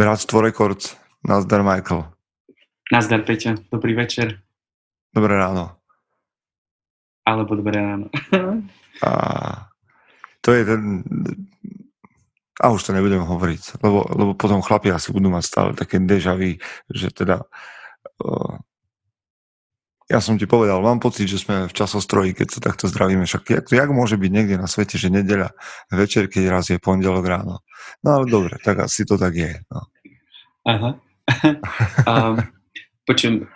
Bratstvo Records. Nazdar, Michael. Nazdar, Peťa. Dobrý večer. Dobré ráno. Alebo dobré ráno. a to je ten... A už to nebudem hovoriť, lebo, lebo potom chlapi asi budú mať stále také deja vu, že teda... Uh, ja som ti povedal, mám pocit, že sme v časostroji, keď sa takto zdravíme. Však jak, jak môže byť niekde na svete, že nedeľa večer, keď raz je pondelok ráno? No ale dobre, tak asi to tak je. No. Aha. um, počujem,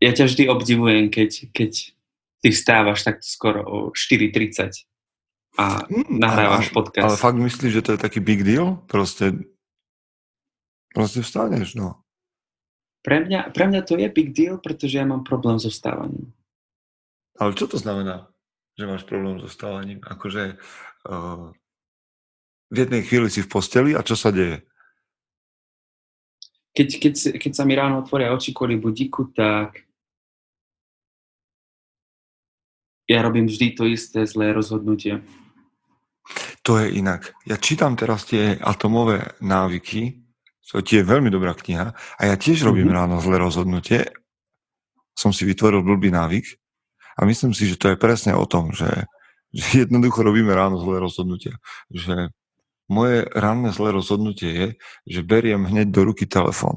ja ťa vždy obdivujem, keď, keď ty vstávaš takto skoro o 4.30 a hmm, nahrávaš podcast. Ale fakt myslíš, že to je taký big deal? Proste, proste vstaneš, no. Pre mňa, pre mňa to je big deal, pretože ja mám problém so vstávaním. Ale čo to znamená, že máš problém so vstávaním? Akože uh, v jednej chvíli si v posteli a čo sa deje? keď, keď, keď sa mi ráno otvoria oči kvôli budíku, tak ja robím vždy to isté zlé rozhodnutie. To je inak. Ja čítam teraz tie atomové návyky, to je veľmi dobrá kniha, a ja tiež robím mm-hmm. ráno zlé rozhodnutie. Som si vytvoril blbý návyk a myslím si, že to je presne o tom, že, že jednoducho robíme ráno zlé rozhodnutia. Že moje ranné zlé rozhodnutie je, že beriem hneď do ruky telefón.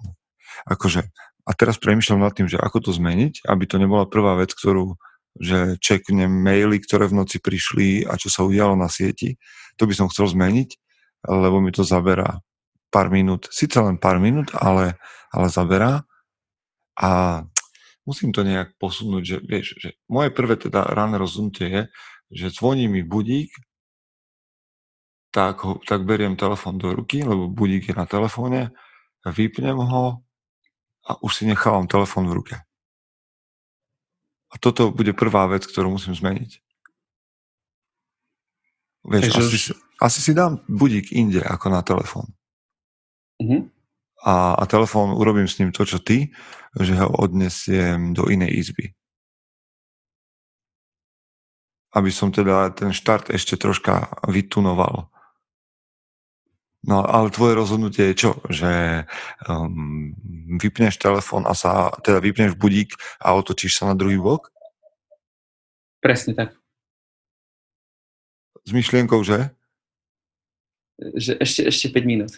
Akože, a teraz premyšľam nad tým, že ako to zmeniť, aby to nebola prvá vec, ktorú že čeknem maily, ktoré v noci prišli a čo sa udialo na sieti. To by som chcel zmeniť, lebo mi to zaberá pár minút. Sice len pár minút, ale, ale zaberá. A musím to nejak posunúť, že vieš, že moje prvé teda ranné rozhodnutie je, že zvoní mi budík tak, ho, tak beriem telefón do ruky, lebo budík je na telefóne, vypnem ho a už si nechávam telefón v ruke. A toto bude prvá vec, ktorú musím zmeniť. Vieš, asi, už... asi si dám budík inde ako na telefón. Uh-huh. A, a telefón urobím s ním to, čo ty, že ho odnesiem do inej izby. Aby som teda ten štart ešte troška vytunoval. No ale tvoje rozhodnutie je čo? Že um, vypneš telefón a sa, teda vypneš budík a otočíš sa na druhý bok? Presne tak. S myšlienkou, že? Že ešte, ešte 5 minút.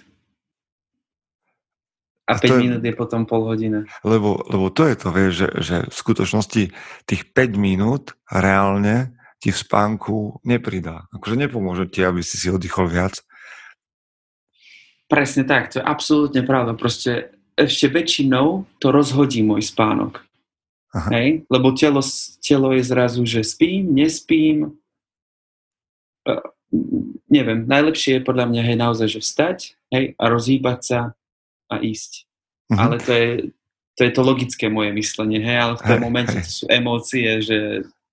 A, a 5 je, minút je potom pol hodina. Lebo, lebo to je to, vieš, že, že v skutočnosti tých 5 minút reálne ti v spánku nepridá. Akože nepomôže ti, aby si si oddychol viac, Presne tak, to je absolútne pravda. Proste ešte väčšinou to rozhodí môj spánok. Aha. Hej? Lebo telo, telo je zrazu, že spím, nespím. Uh, neviem, najlepšie je podľa mňa hej, naozaj, že vstať hej, a rozhýbať sa a ísť. Uh-huh. Ale to je, to je to logické moje myslenie, hej, ale v tom hej, momente hej. to sú emócie, že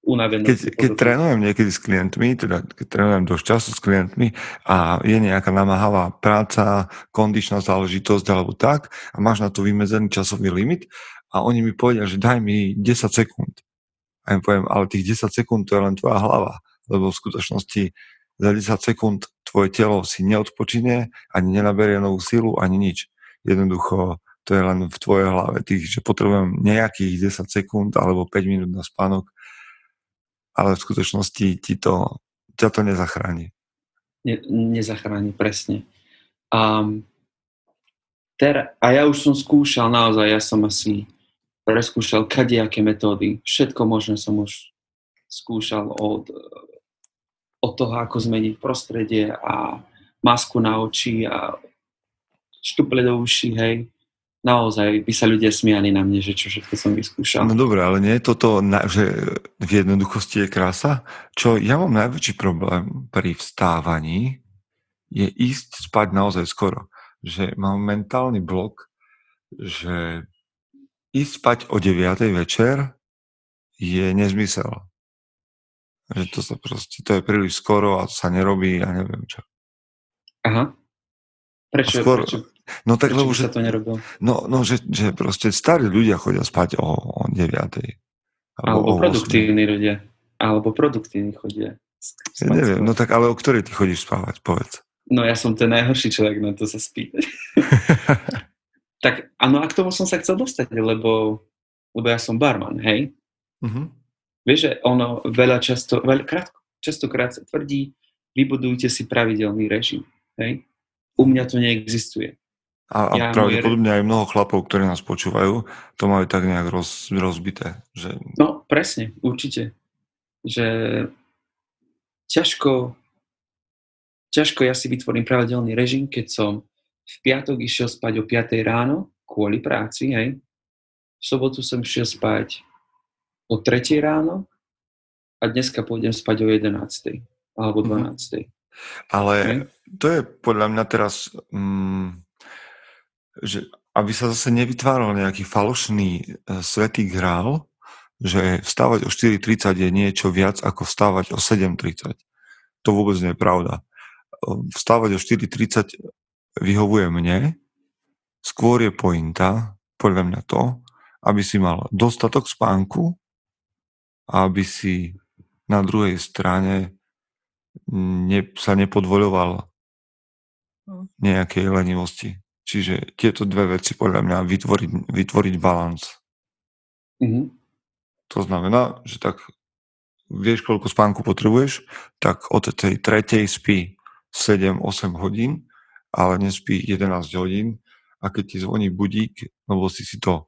unavený. Keď, keď trénujem niekedy s klientmi, teda keď trénujem dosť času s klientmi a je nejaká namáhavá práca, kondičná záležitosť alebo tak a máš na to vymedzený časový limit a oni mi povedia, že daj mi 10 sekúnd. A im poviem, ale tých 10 sekúnd to je len tvoja hlava, lebo v skutočnosti za 10 sekúnd tvoje telo si neodpočine, ani nenaberie novú silu, ani nič. Jednoducho to je len v tvojej hlave. Tých, že potrebujem nejakých 10 sekúnd alebo 5 minút na spánok, ale v skutočnosti ti to, ťa to nezachráni. Ne, nezachráni, presne. A, ter, a ja už som skúšal naozaj, ja som asi preskúšal kadejaké metódy. Všetko možné som už skúšal od, od toho, ako zmeniť prostredie a masku na oči a štuple do uši, hej naozaj by sa ľudia smiali na mne, že čo všetko som vyskúšal. No dobré, ale nie je toto, že v jednoduchosti je krása? Čo ja mám najväčší problém pri vstávaní, je ísť spať naozaj skoro. Že mám mentálny blok, že ísť spať o 9. večer je nezmysel. Že to sa proste, to je príliš skoro a to sa nerobí a neviem čo. Aha. Prečo, skoro, prečo, No tak lebo, že, sa to nerobil? No, no že, že proste starí ľudia chodia spať o, o 9. Alebo, alebo produktívni ľudia. Alebo produktívni chodia. Ja neviem, no tak ale o ktorej ty chodíš spávať, povedz. No ja som ten najhorší človek na to sa spýtať. tak áno, a k tomu som sa chcel dostať, lebo, lebo ja som barman, hej? Mhm. Vieš, že ono veľa často, veľa, krát, častokrát sa tvrdí, vybudujte si pravidelný režim, hej? U mňa to neexistuje. A, a Ja, pravdepodobne aj mnoho chlapov, ktorí nás počúvajú, to majú tak nejak roz, rozbité. Že... No, presne, určite. Že ťažko, ťažko ja si vytvorím pravidelný režim, keď som v piatok išiel spať o 5 ráno kvôli práci, hej. V sobotu som išiel spať o 3 ráno a dneska pôjdem spať o 11 alebo Mhm. 12. Ale to je podľa mňa teraz, mm, že aby sa zase nevytváral nejaký falošný e, svetý grál, že vstávať o 4.30 je niečo viac ako vstávať o 7.30. To vôbec nie je pravda. Vstávať o 4.30 vyhovuje mne, skôr je pointa, podľa mňa to, aby si mal dostatok spánku a aby si na druhej strane ne, sa nepodvoľoval nejakej lenivosti. Čiže tieto dve veci podľa mňa vytvoriť, vytvoriť balans. Mhm. To znamená, že tak vieš, koľko spánku potrebuješ, tak od tej tretej spí 7-8 hodín, ale nespí 11 hodín a keď ti zvoní budík, lebo si si to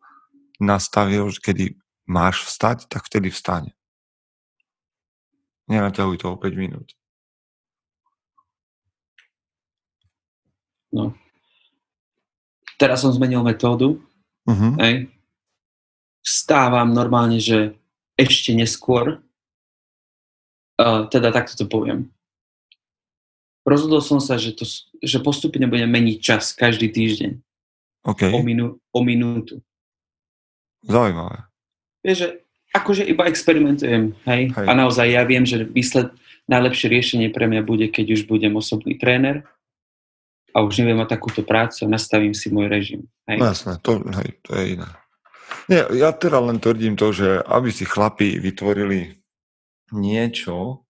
nastavil, že kedy máš vstať, tak vtedy vstane. Nenaťahuj to o 5 minút. No. Teraz som zmenil metódu, Uh-huh. hej. Vstávam normálne, že ešte neskôr, uh, teda takto to poviem. Rozhodol som sa, že, to, že postupne budem meniť čas každý týždeň OK, o, minú, o minútu. zaujímavé. Vieš, že akože iba experimentujem, hej? Hej. A naozaj ja viem, že výsled, najlepšie riešenie pre mňa bude, keď už budem osobný tréner a už neviem mať takúto prácu a nastavím si môj režim. Hej? No jasné, to, hej, to je iné. Nie, ja teda len tvrdím to, že aby si chlapi vytvorili niečo,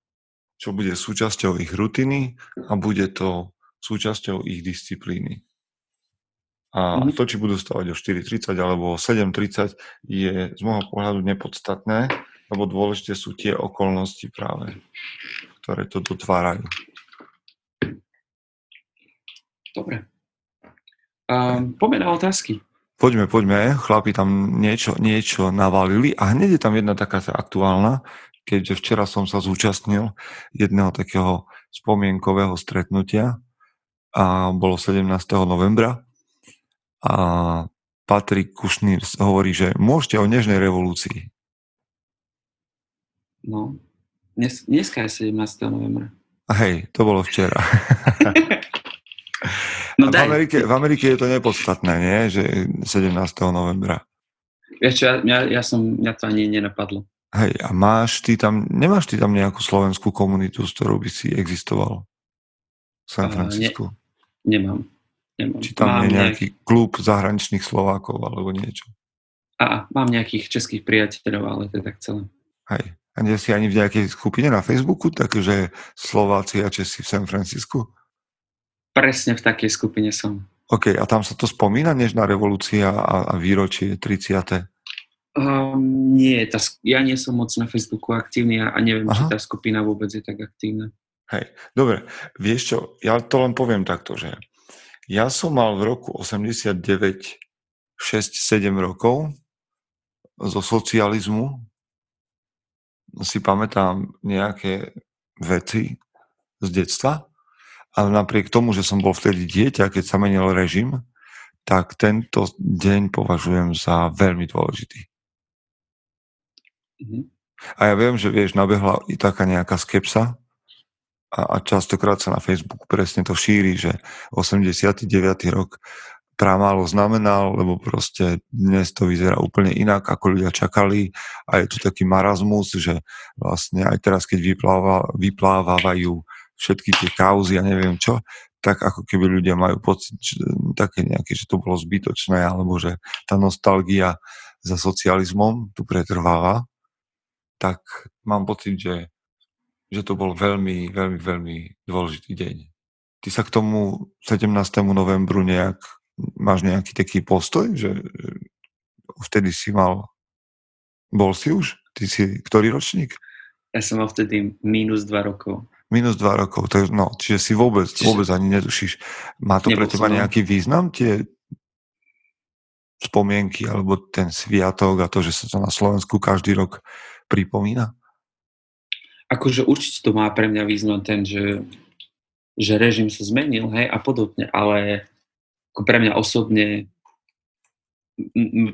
čo bude súčasťou ich rutiny a bude to súčasťou ich disciplíny. A Mhm. to, či budú stavať o 4.30 alebo o 7.30, je z môjho pohľadu nepodstatné, lebo dôležité sú tie okolnosti práve, ktoré to dotvárajú. Dobre. Um, poďme na otázky. Poďme, poďme, chlapi tam niečo, niečo navalili a hneď je tam jedna taká aktuálna, keďže včera som sa zúčastnil jedného takého spomienkového stretnutia a bolo 17. novembra a Patrik Kušnýr hovorí, že môžete o nežnej revolúcii. No. Dnes, dneska je 17. novembra. Hej, to bolo včera. V. Amerike, v Amerike je to nepodstatné, nie? Že 17. novembra. Vieš čo, ja, ja, ja som, mňa to ani nenapadlo. Hej, a máš ty tam, nemáš ty tam nejakú slovenskú komunitu, s ktorou by si existoval? V San. Francisku? Nemám. Nemám. Či tam mám je nejak- nejaký klub zahraničných Slovákov alebo niečo? A, mám nejakých českých priateľov, ale to je tak celé. Hej. A nie si ani v nejakej skupine na Facebooku, takže Slováci a Česi v San Francisku? Presne v takej skupine som. OK, a tam sa to spomína, nežná revolúcia a, a výročie 30. Um, nie, tá, ja nie som moc na Facebooku aktívny a, a neviem, Aha. či tá skupina vôbec je tak aktívna. Hej, dobre, vieš čo, ja to len poviem takto, že ja som mal v roku 89 6-7 rokov zo socializmu si pamätám nejaké veci z detstva, ale napriek tomu, že som bol vtedy dieťa, keď sa menil režim, tak tento deň považujem za veľmi dôležitý. Mhm. A ja viem, že vieš, nabehla i taká nejaká skepsa a, a častokrát sa na Facebooku presne to šíri, že 89. rok pramálo znamenal, lebo proste dnes to vyzerá úplne inak, ako ľudia čakali a je tu taký marazmus, že vlastne aj teraz, keď vypláva, vyplávajú všetky tie kauzy a neviem čo, tak ako keby ľudia majú pocit že, také nejaké, že to bolo zbytočné, alebo že tá nostalgia za socializmom tu pretrváva, tak mám pocit, že, že to bol veľmi, veľmi, veľmi dôležitý deň. ty sa k tomu 17. novembru nejak, máš nejaký taký postoj, že vtedy si mal, bol si už? Ty si ktorý ročník? Ja som mal vtedy minus 2 rokov. Minus 2 rokov, to je, no, čiže si vôbec, čiže... vôbec ani netušíš. Má to pre teba nejaký význam, tie spomienky alebo ten sviatok a to, že sa to na Slovensku každý rok pripomína? Akože určite to má pre mňa význam ten, že, že režim sa zmenil, hej, a podobne, ale ako pre mňa osobne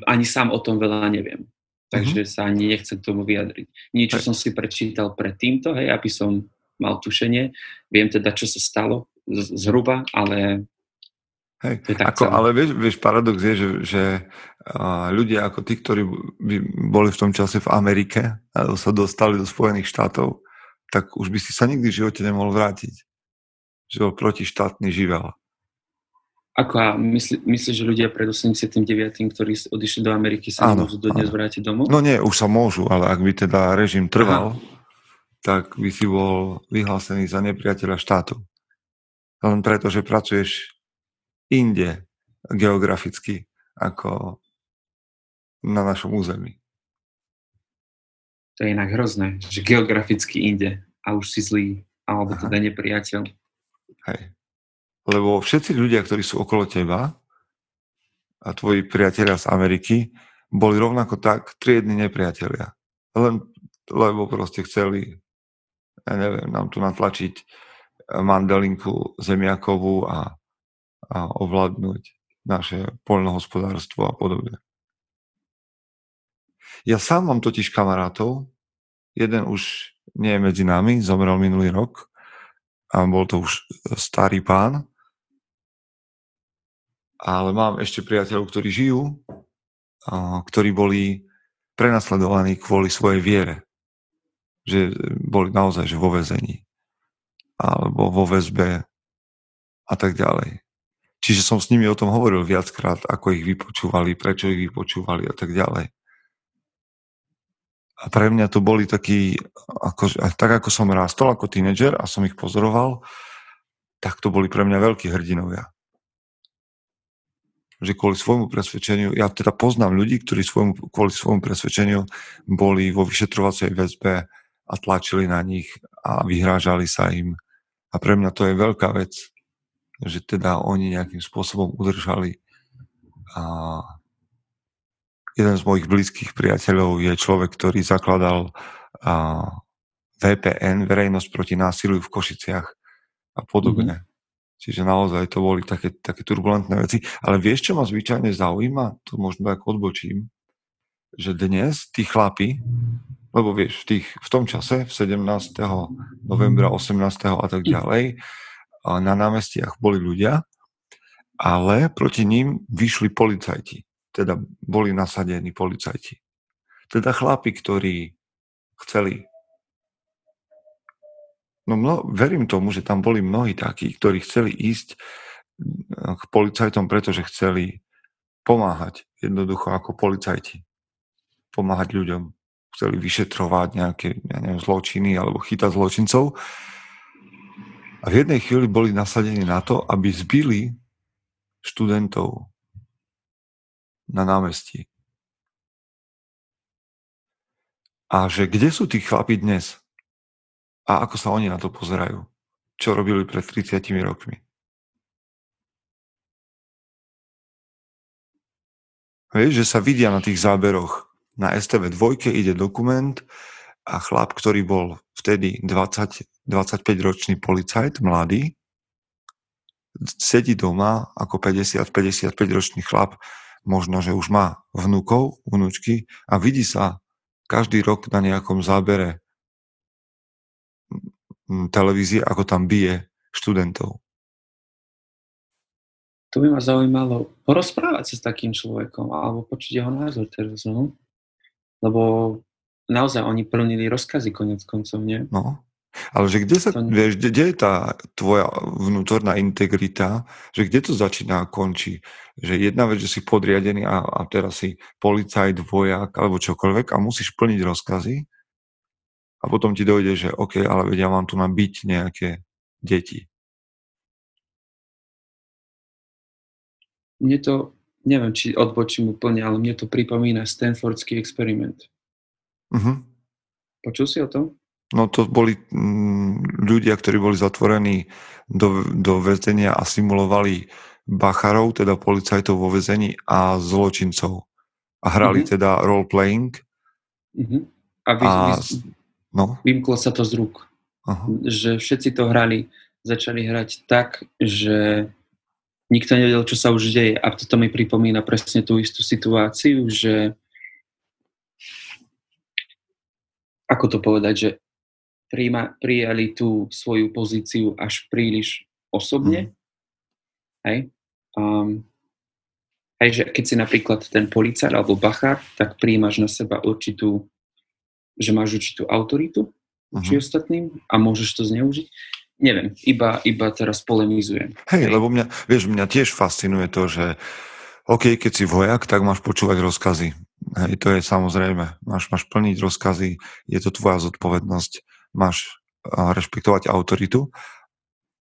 ani sám o tom veľa neviem. Takže mm-hmm. sa ani nechcem k tomu vyjadriť. Niečo hej. som si prečítal pred týmto, hej, aby som mal tušenie. Viem teda, čo sa stalo z- zhruba, ale Hej, ako, ale vieš, vieš, paradox je, že, že uh, ľudia ako tí, ktorí by boli v tom čase v Amerike alebo sa dostali do Spojených štátov, tak už by si sa nikdy v živote nemohol vrátiť. Že bol protištátny živel. Ako a myslí, myslíš, že ľudia pred 89., ktorí odišli do Ameriky, sa áno, môžu dodnes áno. vrátiť domov? No nie, už sa môžu, ale ak by teda režim trval, Aha. Tak by si bol vyhlásený za nepriateľa štátu. Len preto, že pracuješ inde geograficky ako na našom území. To je inak hrozné, že geograficky inde a už si zlý, alebo Aha. teda nepriateľ. Hej. Lebo všetci ľudia, ktorí sú okolo teba a tvoji priatelia z Ameriky, boli rovnako tak triedni nepriatelia. Len lebo proste chceli, ja neviem, nám tu natlačiť mandelinku zemiakovú a, a ovládnuť naše poľnohospodárstvo a podobne. Ja sám mám totiž kamarátov, jeden už nie je medzi nami, zomrel minulý rok a bol to už starý pán, ale mám ešte priateľov, ktorí žijú, ktorí boli prenasledovaní kvôli svojej viere. Že boli naozaj že vo vezení alebo vo väzbe a tak ďalej. Čiže som s nimi o tom hovoril viackrát, ako ich vypočúvali, prečo ich vypočúvali a tak ďalej. A pre mňa to boli takí, ako, tak ako som rástol ako tínedžer a som ich pozoroval, tak to boli pre mňa veľkí hrdinovia že kvôli svojmu presvedčeniu, ja teda poznám ľudí, ktorí svojmu, kvôli svojmu presvedčeniu boli vo vyšetrovacej väzbe a tlačili na nich a vyhrážali sa im. A pre mňa to je veľká vec, že teda oni nejakým spôsobom udržali a jeden z mojich blízkych priateľov je človek, ktorý zakladal a, VPN, Verejnosť proti násiliu v Košiciach a podobne. Mm-hmm. Čiže naozaj to boli také, také turbulentné veci. Ale vieš, čo ma zvyčajne zaujíma? To možno tak odbočím. Že dnes tí chlapi, lebo vieš, v, tých, v tom čase, v 17. novembra, 18. a tak ďalej, na námestiach boli ľudia, ale proti ním vyšli policajti. Teda boli nasadení policajti. Teda chlapi, ktorí chceli No mno, verím tomu, že tam boli mnohí takí, ktorí chceli ísť mm, k policajtom, pretože chceli pomáhať jednoducho ako policajti. Pomáhať ľuďom. Chceli vyšetrovať nejaké ja neviem, zločiny alebo chytať zločincov. A v jednej chvíli boli nasadení na to, aby zbili študentov na námestí. A že kde sú tí chlapi dnes? a ako sa oni na to pozerajú. Čo robili pred 30 rokmi. Vieš, že sa vidia na tých záberoch. Na STV 2 ide dokument a chlap, ktorý bol vtedy 20, 25 ročný policajt, mladý, sedí doma ako 50-55 ročný chlap, možno, že už má vnúkov, vnúčky a vidí sa každý rok na nejakom zábere televízie, ako tam bije študentov. To by ma zaujímalo porozprávať sa s takým človekom alebo počuť jeho názor teraz, no? lebo naozaj oni plnili rozkazy konec koncov, nie? No, ale že kde sa, to... vieš, kde, kde je tá tvoja vnútorná integrita, že kde to začína a končí? Že jedna vec, že si podriadený a, a teraz si policajt, vojak alebo čokoľvek a musíš plniť rozkazy a potom ti dojde, že OK, ale vedia, ja mám tu na byť nejaké deti. Mne to neviem, či odbočím úplne, ale mne to pripomína Stanfordský experiment. Uh-huh. Počul si o tom? No to boli mm, ľudia, ktorí boli zatvorení do, do väzenia a simulovali bacharov, teda policajtov vo väzení a zločincov. A hrali uh-huh. teda role-playing. Uh-huh. A, vy, a vy, no? vymklo sa to z rúk. Uh-huh. Že všetci to hrali, začali hrať tak, že nikto nevedel, čo sa už deje. A toto mi pripomína presne tú istú situáciu, že ako to povedať, že príjma, prijali tú svoju pozíciu až príliš osobne. Mm. Hej? Um, hej, že keď si napríklad ten policár alebo bachár, tak príjmaš na seba určitú, že máš určitú autoritu uh-huh. či ostatným a môžeš to zneužiť. Neviem, iba, iba teraz polemizujem. Hej, lebo mňa, vieš, mňa tiež fascinuje to, že OK, keď si vojak, tak máš počúvať rozkazy. Hej, to je samozrejme. Máš, máš plniť rozkazy, je to tvoja zodpovednosť máš rešpektovať autoritu,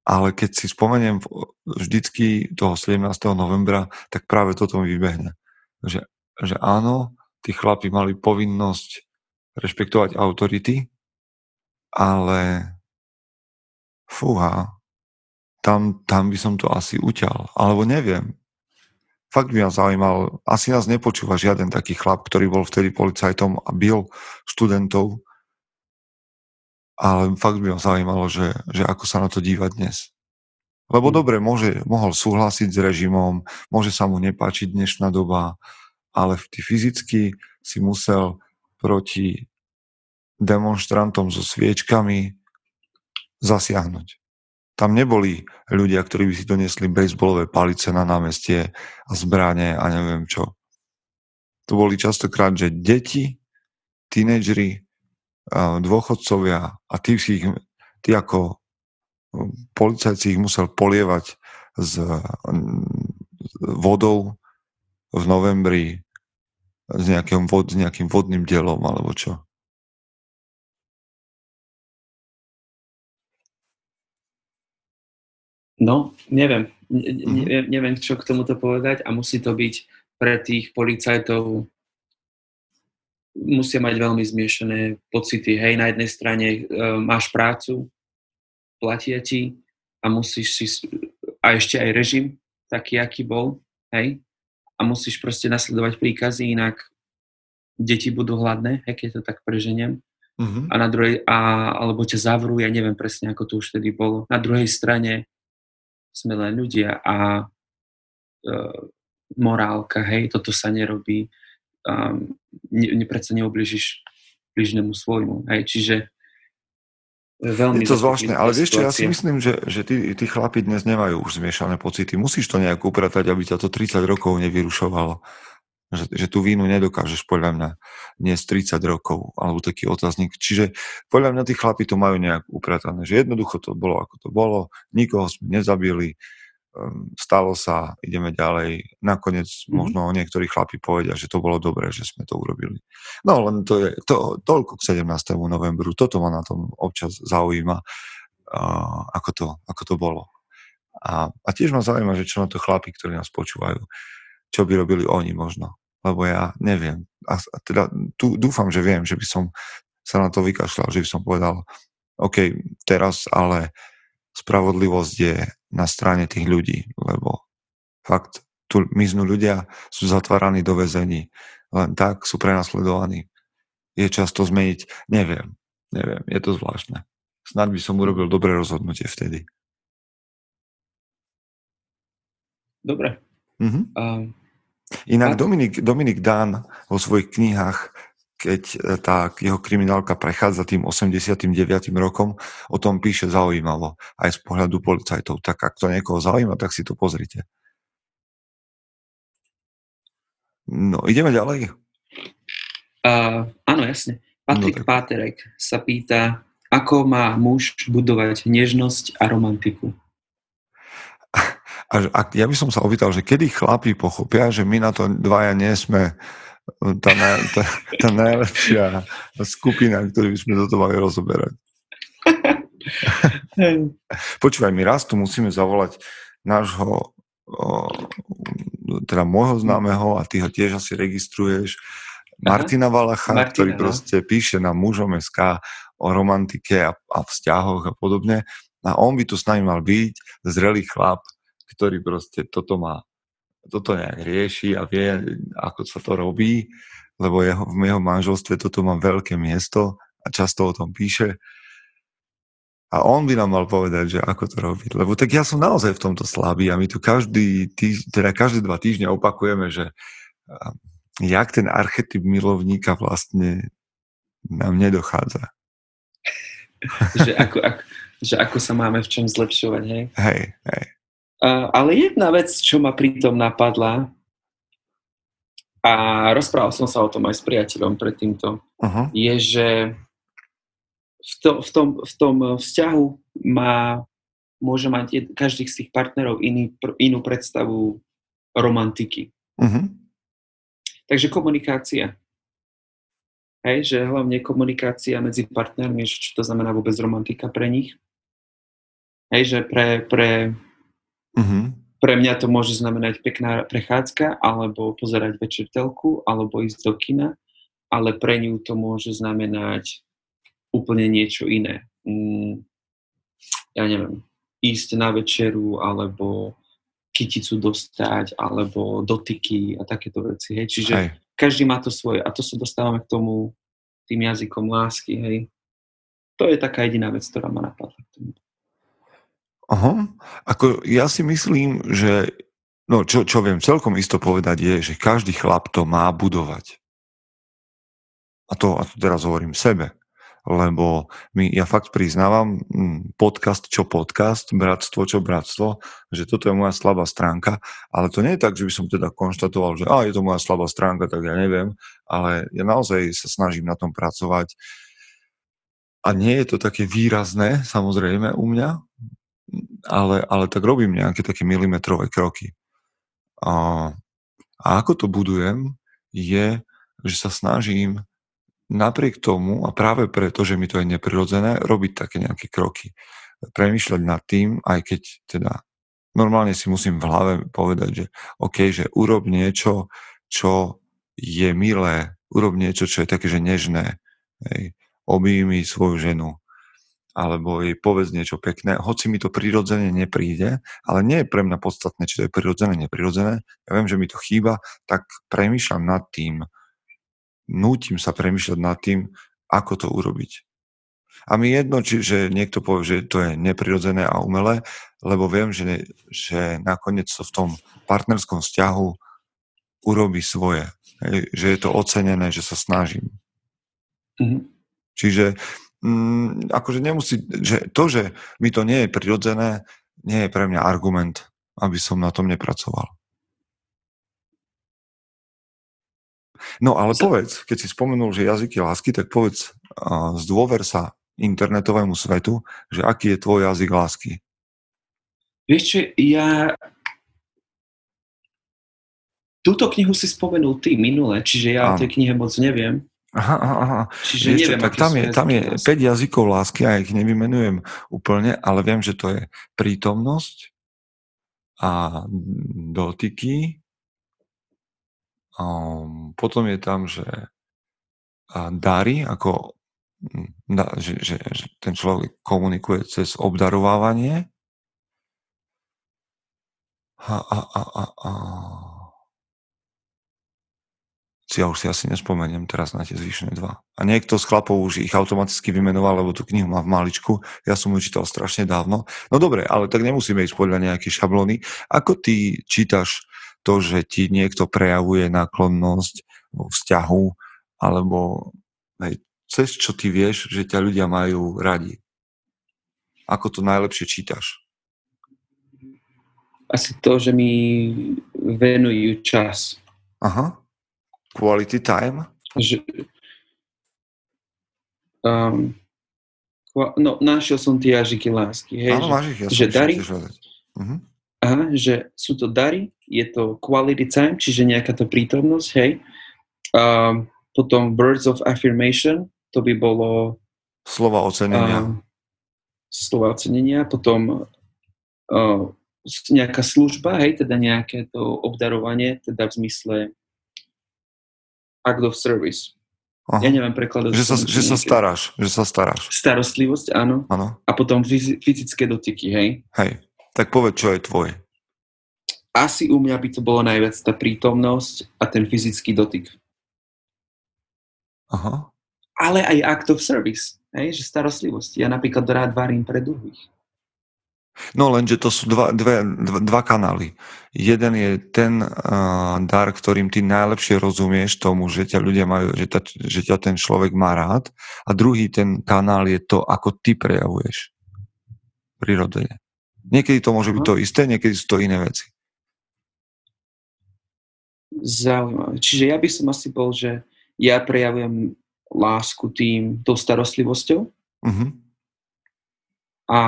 ale keď si spomeniem vždycky toho 17. novembra, tak práve toto mi vybehne. Že, že áno, tí chlapi mali povinnosť rešpektovať autority, ale fúha, tam, tam by som to asi uťal. Alebo neviem. Fakt by ma zaujímal, asi nás nepočúva žiaden taký chlap, ktorý bol vtedy policajtom a bil študentov ale fakt by ma zaujímalo, že, že ako sa na to dívať dnes. Lebo hmm. dobre, môže, mohol súhlasiť s režimom, môže sa mu nepáčiť dnešná doba, ale ty fyzicky si musel proti demonstrantom so sviečkami zasiahnuť. Tam neboli ľudia, ktorí by si donesli bejsbolové palice na námestie a zbranie a neviem čo. To boli častokrát, že deti, tínedžeri dôchodcovia a ty, si ich, ty ako policajt si ich musel polievať s vodou v novembri s nejakým, vod, s nejakým vodným dielom alebo čo? No, neviem. Ne, mhm. neviem, neviem, čo k tomuto povedať a musí to byť pre tých policajtov musia mať veľmi zmiešané pocity. Hej, na jednej strane uh, máš prácu, platia ti a musíš si, a ešte aj režim, taký, aký bol, hej, a musíš proste nasledovať príkazy, inak deti budú hladné, hej, keď to tak preženiem. Uh-huh. A na druhej, a, alebo ťa zavrú, ja neviem presne, ako to už vtedy bolo. Na druhej strane sme len ľudia a uh, morálka, hej, toto sa nerobí um, ne, ne, predsa neobližíš bližnému svojmu. Hej? Čiže veľmi... Je to zvláštne, ale vieš čo, ja si myslím, že, že tí, tí chlapi dnes nemajú už zmiešané pocity. Musíš to nejak upratať, aby ťa to 30 rokov nevyrušovalo. Že, že tú vínu nedokážeš podľa mňa nie z 30 rokov, alebo taký otáznik. Čiže podľa mňa tí chlapi to majú nejak upratané, že jednoducho to bolo, ako to bolo, nikoho sme nezabili, Ehm, stalo sa, ideme ďalej. Nakoniec mm-hmm. možno niektorí chlapi povedia, že to bolo dobré, že sme to urobili. No len to je to, toľko k 17. novembru. Toto ma na tom občas zaujíma, uh, ako, to, ako to bolo. A, a tiež ma zaujíma, že čo na to chlapi, ktorí nás počúvajú, čo by robili oni možno. Lebo ja neviem. A, teda tu, dúfam, že viem, že by som sa na to vykašľal, že by som povedal, OK, teraz ale spravodlivosť je na strane tých ľudí, lebo fakt, tu miznú ľudia, sú zatváraní do väzení, len tak sú prenasledovaní. Je čas to zmeniť? Neviem, neviem, je to zvláštne. Snad by som urobil dobré rozhodnutie vtedy. Dobre. Mhm. Um, Inak Dominik, Dominik Dán vo svojich knihách keď e, tá jeho kriminálka prechádza tým 89. rokom, o tom píše zaujímavo, aj z pohľadu policajtov. Tak ak to niekoho zaujíma, tak si to pozrite. No, ideme ďalej? Uh, áno, jasne. Patrik no, tak... Páterek sa pýta, ako má muž budovať nežnosť a romantiku? A, a ja by som sa opýtal, že kedy chlapi pochopia, že my na to dvaja nie sme tá, tá, tá najlepšia skupina, ktorú by sme toto mali rozoberať. Počúvaj, my raz tu musíme zavolať nášho teda môjho známeho a ty ho tiež asi registruješ. Martina Valacha, Martina, ktorý no. proste píše na mužom SK o romantike a, a vzťahoch a podobne. A on by tu s nami mal byť zrelý chlap, ktorý proste toto má, toto nejak rieši a vie, ako sa to robí, lebo jeho, v jeho manželstve toto má veľké miesto a často o tom píše. A on by nám mal povedať, že ako to robiť. Lebo tak ja som naozaj v tomto slabý a my tu každý týž, teda každé dva týždne opakujeme, že jak ten archetyp milovníka vlastne nám nedochádza. že, ako, ako, že ako sa máme v čom zlepšovať, hej? Hej, hej. Ale jedna vec, čo ma pritom napadla, a rozprával som sa o tom aj s priateľom pred týmto, uh-huh. je, že v, to, v, tom, v tom vzťahu má, môže mať každý z tých partnerov iný, inú predstavu romantiky. Uh-huh. Takže komunikácia. Hej, že hlavne komunikácia medzi partnermi, čo to znamená vôbec romantika pre nich. Hej, že pre, pre, uh-huh. pre mňa to môže znamenať pekná prechádzka, alebo pozerať večer telku, alebo ísť do kina, ale pre ňu to môže znamenať úplne niečo iné. Mm, ja neviem, ísť na večeru, alebo kyticu dostať, alebo dotyky a takéto veci. Hej. Čiže hej. každý má to svoje. A to sa dostávame k tomu tým jazykom lásky. Hej. To je taká jediná vec, ktorá ma napadla. Aha. Ako ja si myslím, že no, čo, čo viem celkom isto povedať je, že každý chlap to má budovať. A to, a to teraz hovorím sebe lebo my, ja fakt priznávam mm, podcast čo podcast, bratstvo čo bratstvo, že toto je moja slabá stránka, ale to nie je tak, že by som teda konštatoval, že a, je to moja slabá stránka, tak ja neviem, ale ja naozaj sa snažím na tom pracovať a nie je to také výrazné, samozrejme, u mňa, ale, ale tak robím nejaké také milimetrové kroky. A, a ako to budujem, je, že sa snažím napriek tomu, a práve preto, že mi to je neprirodzené, robiť také nejaké kroky. Premýšľať nad tým, aj keď teda normálne si musím v hlave povedať, že OK, že urob niečo, čo je milé, urob niečo, čo je také, že nežné. Hej. Objími svoju ženu, alebo jej povedz niečo pekné, hoci mi to prirodzene nepríde, ale nie je pre mňa podstatné, či to je prirodzené, neprirodzené. Ja viem, že mi to chýba, tak premýšľam nad tým, nútim sa premyšľať nad tým, ako to urobiť. A mi jedno, či, že niekto povie, že to je neprirodzené a umelé, lebo viem, že, že nakoniec to v tom partnerskom vzťahu urobí svoje. Že je to ocenené, že sa snažím. Mm-hmm. Čiže mm, akože nemusí, že to, že mi to nie je prirodzené, nie je pre mňa argument, aby som na tom nepracoval. No ale povedz, keď si spomenul, že jazyky lásky, tak povedz, z dôver sa internetovému svetu, že aký je tvoj jazyk lásky. Vieš čo, ja... Túto knihu si spomenul ty minule, čiže ja o tej knihe moc neviem. Aha, aha, aha. Čiže Vieš neviem, čo, tak tam je, tam je 5 jazykov lásky a ja ich nevymenujem úplne, ale viem, že to je prítomnosť a dotyky, Um, potom je tam, že a dary, ako da, že, že, že ten človek komunikuje cez obdarovávanie. A, a, a, a, a. Ja už si asi nespomeniem teraz na tie zvyšné dva. A niekto z chlapov už ich automaticky vymenoval, lebo tú knihu má v maličku. Ja som ju čítal strašne dávno. No dobre, ale tak nemusíme ísť podľa nejaké šablóny. Ako ty čítaš to, že ti niekto prejavuje náklonnosť vo vzťahu, alebo hej, cez čo ty vieš, že ťa ľudia majú radi. Ako to najlepšie čítaš? Asi to, že mi venujú čas. Aha. Quality time? Že, um, no, našiel som tie jazyky lásky. Hej, Áno, máš ich, ja že dary, uh-huh. aha, že sú to dary, je to quality time, čiže nejaká to prítomnosť, hej. A potom words of affirmation, to by bolo... Slova ocenenia. Uh, slova ocenenia, potom uh, nejaká služba, hej, teda nejaké to obdarovanie, teda v zmysle act of service. Aha. Ja neviem prekladať. Že, sa, že sa staráš, že sa staráš. Starostlivosť, áno. áno. A potom fyzické dotyky, hej. Hej, tak povedz, čo je tvoje. Asi u mňa by to bolo najviac tá prítomnosť a ten fyzický dotyk. Aha. Ale aj act of service, hej, že starostlivosť. Ja napríklad rád varím pre druhých. No lenže to sú dva, dve, dva, kanály. Jeden je ten uh, dar, ktorým ty najlepšie rozumieš tomu, že ťa ľudia majú, že, ta, že ťa ten človek má rád. A druhý ten kanál je to, ako ty prejavuješ prirodzene. Niekedy to môže byť to isté, niekedy sú to iné veci. Zaujímavé. Čiže ja by som asi bol, že ja prejavujem lásku tým, tou starostlivosťou. Uh-huh. A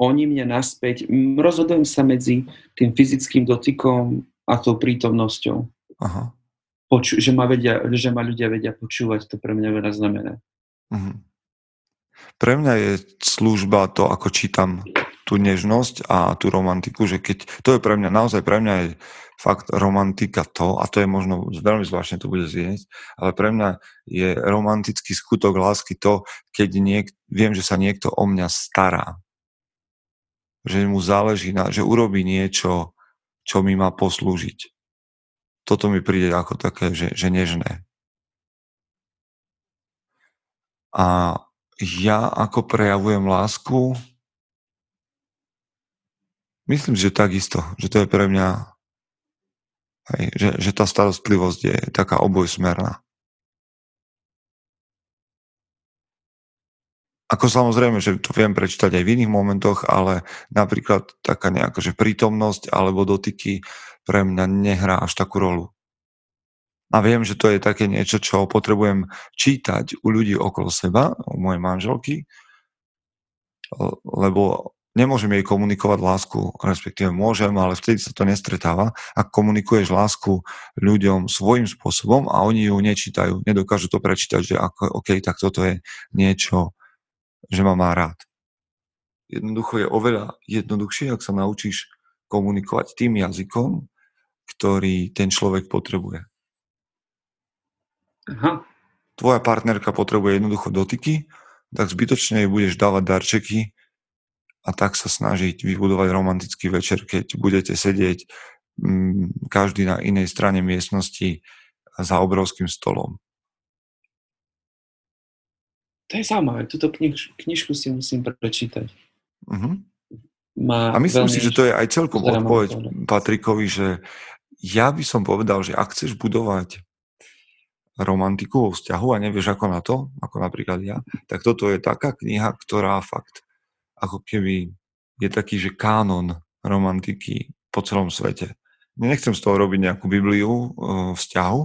oni mňa naspäť, rozhodujem sa medzi tým fyzickým dotykom a tou prítomnosťou. Aha. Poču, že, ma vedia, že ma ľudia vedia počúvať, to pre mňa veľa znamená. Uh-huh. Pre mňa je služba to, ako čítam tú nežnosť a tú romantiku, že keď, to je pre mňa, naozaj pre mňa je fakt romantika to, a to je možno veľmi zvláštne to bude znieť, ale pre mňa je romantický skutok lásky to, keď niek, viem, že sa niekto o mňa stará že mu záleží na, že urobí niečo, čo mi má poslúžiť. Toto mi príde ako také, že, že nežné. A ja ako prejavujem lásku, myslím, že takisto, že to je pre mňa, hej, že, že tá starostlivosť je taká obojsmerná. Ako samozrejme, že to viem prečítať aj v iných momentoch, ale napríklad taká nejaká že prítomnosť alebo dotyky pre mňa nehrá až takú rolu. A viem, že to je také niečo, čo potrebujem čítať u ľudí okolo seba, u mojej manželky, lebo nemôžem jej komunikovať lásku, respektíve môžem, ale vtedy sa to nestretáva. Ak komunikuješ lásku ľuďom svojím spôsobom a oni ju nečítajú, nedokážu to prečítať, že ako, OK, tak toto je niečo, že ma má rád. Jednoducho je oveľa jednoduchšie, ak sa naučíš komunikovať tým jazykom, ktorý ten človek potrebuje. Aha. Tvoja partnerka potrebuje jednoducho dotyky, tak zbytočne jej budeš dávať darčeky a tak sa snažiť vybudovať romantický večer, keď budete sedieť mm, každý na inej strane miestnosti za obrovským stolom. To je zaujímavé, túto kniž, knižku si musím prečítať. Uh-huh. Má a myslím si, že to je aj celkom odpoveď Patrikovi, že ja by som povedal, že ak chceš budovať romantiku vo vzťahu a nevieš ako na to, ako napríklad ja, tak toto je taká kniha, ktorá fakt ako keby je taký, že kánon romantiky po celom svete. Nechcem z toho robiť nejakú Bibliu e, vzťahu,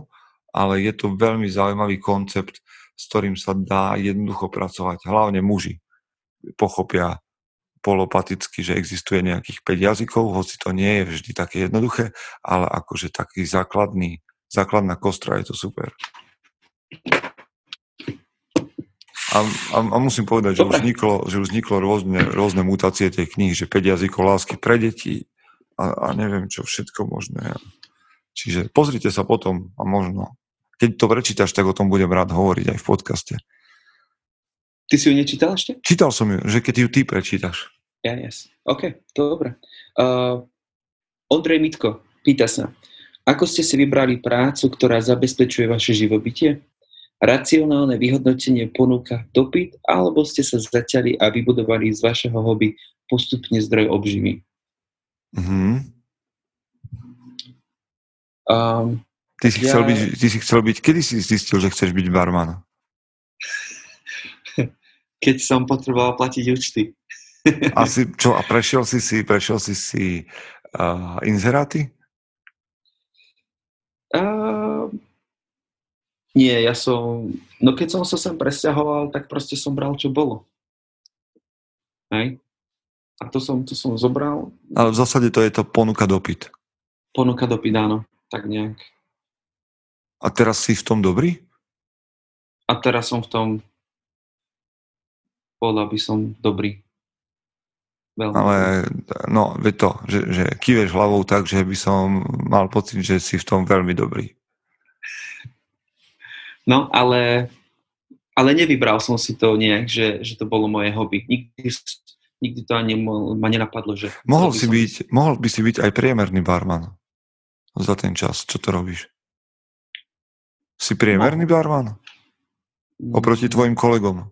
ale je to veľmi zaujímavý koncept s ktorým sa dá jednoducho pracovať. Hlavne muži pochopia polopaticky, že existuje nejakých 5 jazykov, hoci to nie je vždy také jednoduché, ale akože taký základný, základná kostra je to super. A, a, a musím povedať, že už vzniklo, že už vzniklo rôzne, rôzne mutácie tej knihy, že 5 jazykov lásky pre deti a, a neviem čo všetko možné. Čiže pozrite sa potom a možno keď to prečítaš, tak o tom budem rád hovoriť aj v podcaste. Ty si ju nečítal ešte? Čítal som ju, že keď ju ty prečítaš. Ja, yes. OK, dobre. Uh, Ondrej Mitko pýta sa, ako ste si vybrali prácu, ktorá zabezpečuje vaše živobytie? Racionálne vyhodnotenie ponúka dopyt, alebo ste sa zaťali a vybudovali z vašeho hobby postupne zdroj obživy? Mm-hmm. Um, Ty si, ja... chcel byť, ty si chcel byť, kedy si zistil, že chceš byť barman? Keď som potreboval platiť účty. Asi, čo, a prešiel si si, prešiel si si uh, inzeráty? Uh, nie, ja som, no keď som sa sem presťahoval, tak proste som bral, čo bolo. Hej? A to som, to som zobral. Ale v zásade to je to ponuka dopyt. Ponuka dopyt, áno. Tak nejak. A teraz si v tom dobrý? A teraz som v tom, bola by som dobrý. Veľmi Ale no, vie to, že, že kýveš hlavou tak, že by som mal pocit, že si v tom veľmi dobrý. No, ale, ale nevybral som si to nejak, že, že to bolo moje hobby. Nikdy, nikdy to ani ma nenapadlo, že... Mohol, si byť, mohol by si byť aj priemerný barman za ten čas, čo to robíš. Si priemerný no. barman? Oproti tvojim kolegom?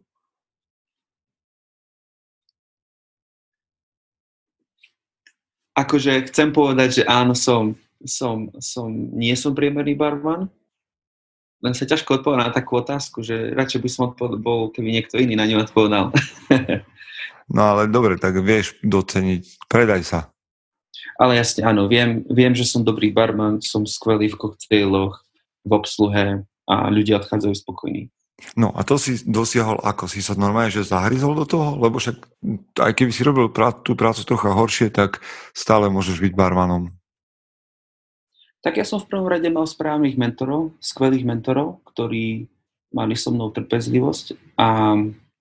Akože chcem povedať, že áno, som, som, som, nie som priemerný barman, len sa ťažko odpovedať na takú otázku, že radšej by som odpovedal, keby niekto iný na ňu odpovedal. no ale dobre, tak vieš doceniť, predaj sa. Ale jasne, áno, viem, viem, že som dobrý barman, som skvelý v koktejloch, v obsluhe a ľudia odchádzajú spokojní. No a to si dosiahol ako? Si sa normálne, že zahryzol do toho? Lebo však aj keby si robil prá- tú prácu trocha horšie, tak stále môžeš byť barmanom. Tak ja som v prvom rade mal správnych mentorov, skvelých mentorov, ktorí mali so mnou trpezlivosť a,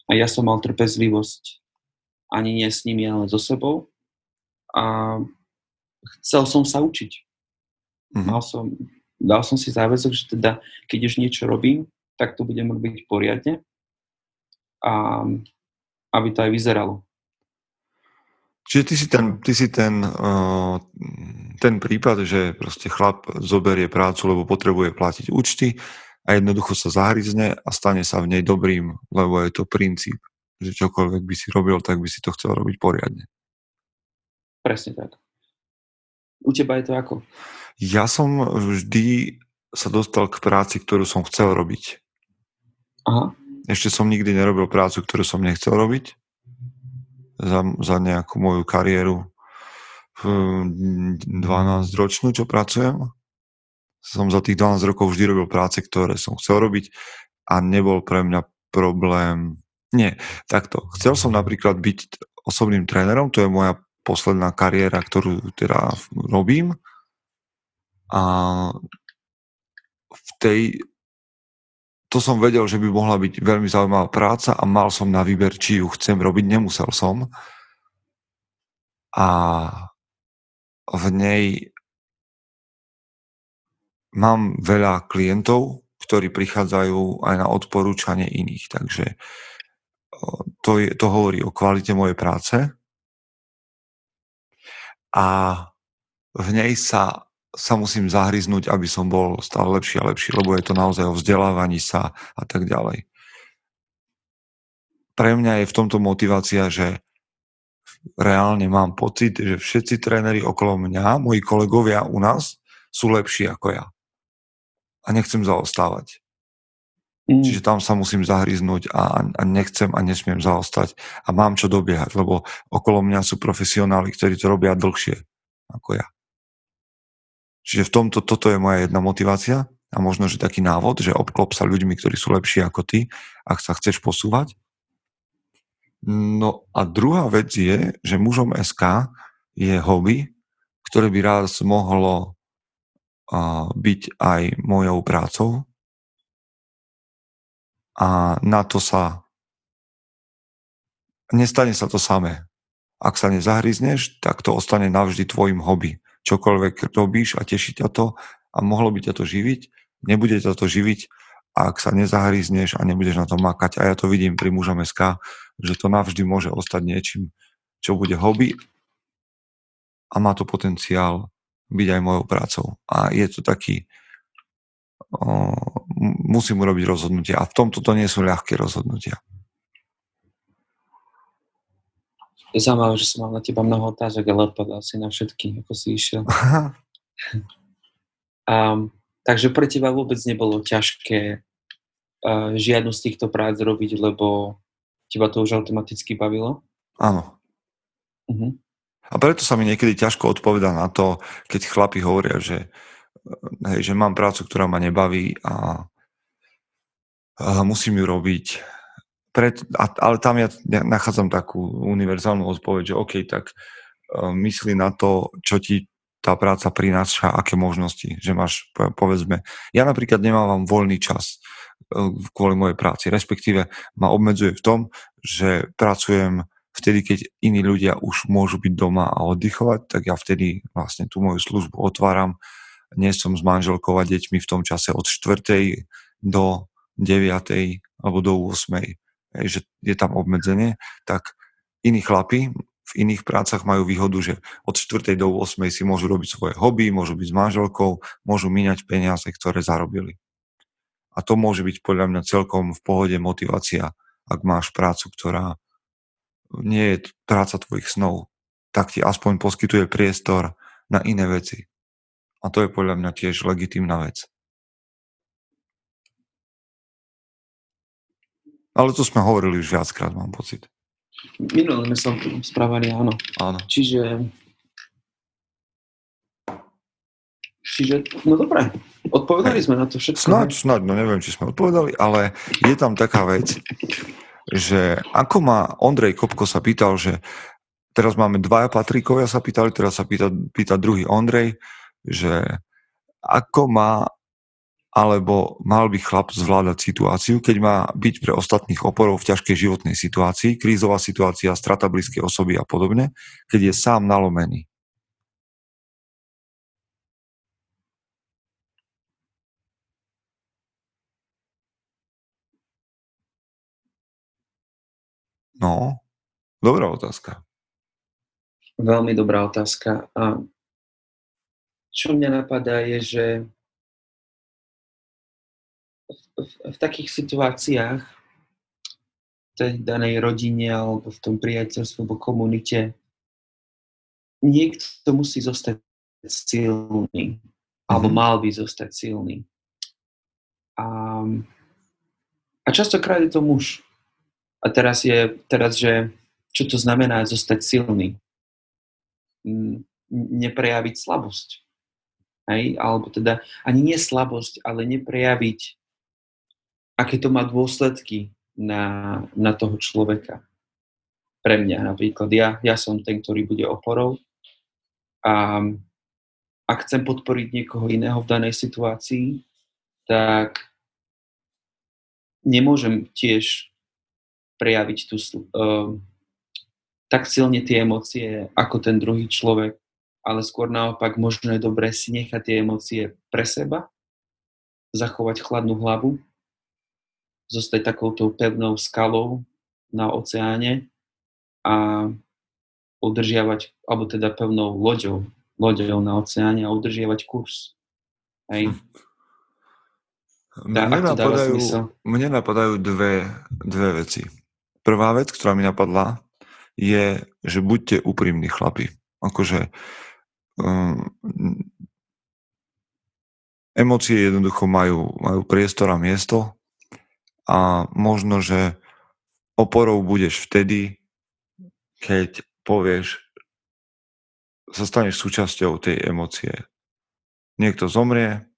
a ja som mal trpezlivosť ani nie s nimi, ale so sebou. A chcel som sa učiť. Mm-hmm. Mal som, dal som si záväzok, že teda, keď už niečo robím, tak to budem robiť poriadne a aby to aj vyzeralo. Čiže ty si ten, ty si ten, uh, ten prípad, že proste chlap zoberie prácu, lebo potrebuje platiť účty a jednoducho sa zahryzne a stane sa v nej dobrým, lebo je to princíp, že čokoľvek by si robil, tak by si to chcel robiť poriadne. Presne tak. U teba je to ako? Ja som vždy sa dostal k práci, ktorú som chcel robiť. Aha. Ešte som nikdy nerobil prácu, ktorú som nechcel robiť za, za nejakú moju kariéru 12 ročnú, čo pracujem. Som za tých 12 rokov vždy robil práce, ktoré som chcel robiť a nebol pre mňa problém. Nie, takto. Chcel som napríklad byť osobným trénerom, to je moja posledná kariéra, ktorú teda robím. A v tej to som vedel, že by mohla byť veľmi zaujímavá práca a mal som na výber, či ju chcem robiť, nemusel som. A v nej mám veľa klientov, ktorí prichádzajú aj na odporúčanie iných, takže to, je, to hovorí o kvalite mojej práce a v nej sa sa musím zahryznúť, aby som bol stále lepší a lepší, lebo je to naozaj o vzdelávaní sa a tak ďalej. Pre mňa je v tomto motivácia, že reálne mám pocit, že všetci tréneri okolo mňa, moji kolegovia u nás, sú lepší ako ja. A nechcem zaostávať. Mm. Čiže tam sa musím zahryznúť a, a nechcem a nesmiem zaostať. A mám čo dobiehať, lebo okolo mňa sú profesionáli, ktorí to robia dlhšie ako ja. Čiže v tomto, toto je moja jedna motivácia a možno, že taký návod, že obklop sa ľuďmi, ktorí sú lepší ako ty, ak sa chceš posúvať. No a druhá vec je, že mužom SK je hobby, ktoré by raz mohlo byť aj mojou prácou. A na to sa nestane sa to samé. Ak sa nezahryzneš, tak to ostane navždy tvojim hobby čokoľvek robíš a teší ťa to a mohlo by ťa to živiť, nebude ťa to živiť, ak sa nezahrízneš a nebudeš na to makať. A ja to vidím pri mužom SK, že to navždy môže ostať niečím, čo bude hobby a má to potenciál byť aj mojou prácou. A je to taký, o, musím urobiť rozhodnutia. A v tomto to nie sú ľahké rozhodnutia. Je zaujímavé, že som mal na teba mnoho otázok, ale odpovedal si na všetky, ako si išiel. um, takže pre teba vôbec nebolo ťažké uh, žiadnu z týchto prác robiť, lebo teba to už automaticky bavilo? Áno. Uh-huh. A preto sa mi niekedy ťažko odpoveda na to, keď chlapi hovoria, že, hej, že mám prácu, ktorá ma nebaví a, a musím ju robiť pred, ale tam ja nachádzam takú univerzálnu odpoveď, že OK, tak uh, myslí na to, čo ti tá práca prináša, aké možnosti, že máš, povedzme, ja napríklad nemávam voľný čas uh, kvôli mojej práci, respektíve ma obmedzuje v tom, že pracujem vtedy, keď iní ľudia už môžu byť doma a oddychovať, tak ja vtedy vlastne tú moju službu otváram. Nie som s manželkou a deťmi v tom čase od 4. do 9. alebo do 8. že je tam obmedzenie, tak iní chlapi v iných prácach majú výhodu, že od 4. do 8. si môžu robiť svoje hobby, môžu byť s manželkou, môžu míňať peniaze, ktoré zarobili. A to môže byť podľa mňa celkom v pohode motivácia, ak máš prácu, ktorá nie je práca tvojich snov, tak ti aspoň poskytuje priestor na iné veci. A to je podľa mňa tiež legitímna vec. Ale to sme hovorili už viackrát, mám pocit. Minulé sme sa správali, áno. Áno. Čiže... Čiže, no dobré, odpovedali sme na to všetko. Snáď, snáď, no neviem, či sme odpovedali, ale je tam taká vec, že ako ma Ondrej Kopko sa pýtal, že teraz máme dvaja Patrikovia sa pýtali, teraz sa pýta, pýta druhý Ondrej, že ako má alebo mal by chlap zvládať situáciu, keď má byť pre ostatných oporov v ťažkej životnej situácii, krízová situácia, strata blízkej osoby a podobne, keď je sám nalomený. No, dobrá otázka. Veľmi dobrá otázka. A čo mňa napadá je, že v, v takých situáciách v tej danej rodine alebo v tom priateľstve alebo komunite niekto musí zostať silný alebo mm-hmm. mal by zostať silný. A, a častokrát je to muž. A teraz je, teraz, že čo to znamená zostať silný? Neprejaviť slabosť. Hej? Alebo teda ani nie slabosť, ale neprejaviť aké to má dôsledky na, na toho človeka. Pre mňa napríklad. Ja, ja som ten, ktorý bude oporou a ak chcem podporiť niekoho iného v danej situácii, tak nemôžem tiež prejaviť tú, uh, tak silne tie emócie ako ten druhý človek, ale skôr naopak možno je dobré si nechať tie emócie pre seba, zachovať chladnú hlavu zostať takouto pevnou skalou na oceáne a udržiavať, alebo teda pevnou loďou, loďou na oceáne a udržiavať kurz. Hej. Mne, napadajú, mne napadajú dve, dve veci. Prvá vec, ktorá mi napadla, je, že buďte úprimní chlapi. Akože um, emócie jednoducho majú, majú priestor a miesto a možno, že oporou budeš vtedy, keď povieš, sa staneš súčasťou tej emócie. Niekto zomrie